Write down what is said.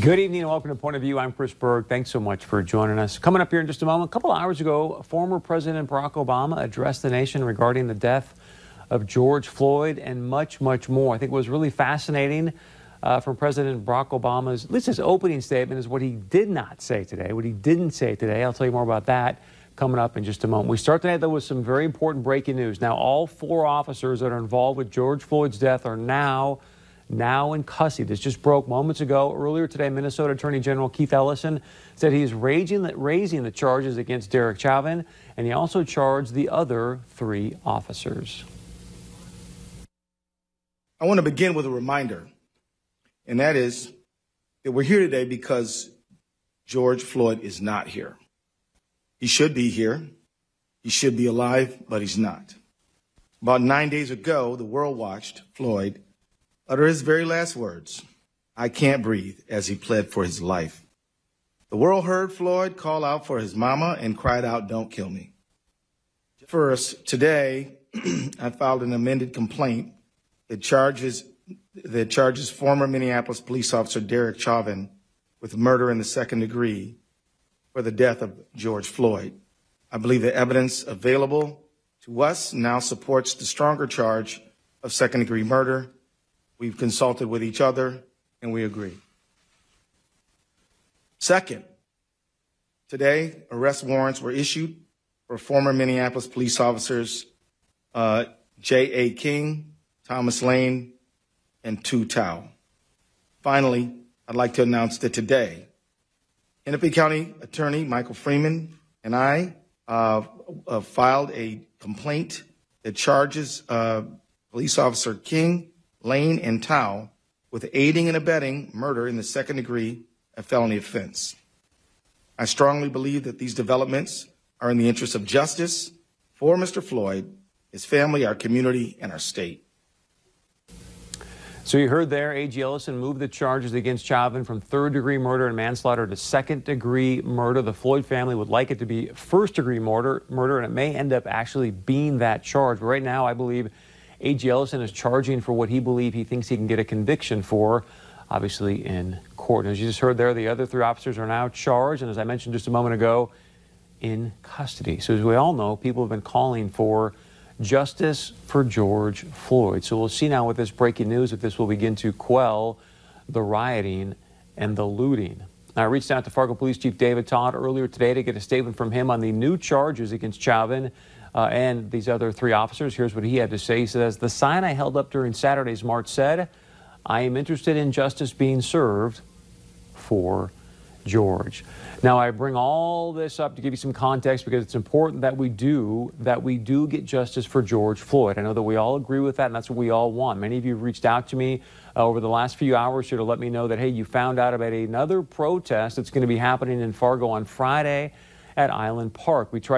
Good evening and welcome to Point of View. I'm Chris Berg. Thanks so much for joining us. Coming up here in just a moment, a couple hours ago, former President Barack Obama addressed the nation regarding the death of George Floyd and much, much more. I think what was really fascinating uh, from President Barack Obama's, at least his opening statement, is what he did not say today, what he didn't say today. I'll tell you more about that coming up in just a moment. We start tonight, though, with some very important breaking news. Now, all four officers that are involved with George Floyd's death are now now in custody. This just broke moments ago. Earlier today, Minnesota Attorney General Keith Ellison said raising the, raising the charges against Derek Chauvin, and he also charged the other three officers. I want to begin with a reminder, and that is that we're here today because George Floyd is not here. He should be here. He should be alive, but he's not. About nine days ago, the world watched Floyd utter his very last words, I can't breathe, as he pled for his life. The world heard Floyd call out for his mama and cried out, Don't kill me. First, today, I filed an amended complaint that charges, that charges former Minneapolis police officer Derek Chauvin with murder in the second degree for the death of George Floyd. I believe the evidence available to us now supports the stronger charge of second degree murder We've consulted with each other and we agree. Second, today arrest warrants were issued for former Minneapolis police officers uh, J.A. Kueng, Thomas Lane, and Tou Thao. Finally, I'd like to announce that today, Hennepin County Attorney Michael Freeman and I uh, uh, filed a complaint that charges uh, police officer Kueng Lane, and Thao with aiding and abetting murder in the second degree, a felony offense. I strongly believe that these developments are in the interest of justice for Mr. Floyd, his family, our community, and our state. So you heard there, A.G. Ellison moved the charges against Chauvin from third degree murder and manslaughter to second degree murder. The Floyd family would like it to be first degree murder, murder, and it may end up actually being that charge. But right now, I believe A.G. Ellison is charging for what he believes he thinks he can get a conviction for, obviously in court. As you just heard there, the other three officers are now charged, and as I mentioned just a moment ago, in custody. So as we all know, people have been calling for justice for George Floyd. So we'll see now with this breaking news if this will begin to quell the rioting and the looting. I reached out to Fargo Police Chief David Todd earlier today to get a statement from him on the new charges against Chauvin uh, and these other three officers. Here's what he had to say. He says, The sign I held up during Saturday's march said, I am interested in justice being served for George. Now I bring all this up to give you some context because it's important that we do that we do get justice for George Floyd. I know that we all agree with that and that's what we all want. Many of you reached out to me uh, over the last few hours here to let me know that hey, you found out about another protest that's going to be happening in Fargo on Friday at Island Park. We tried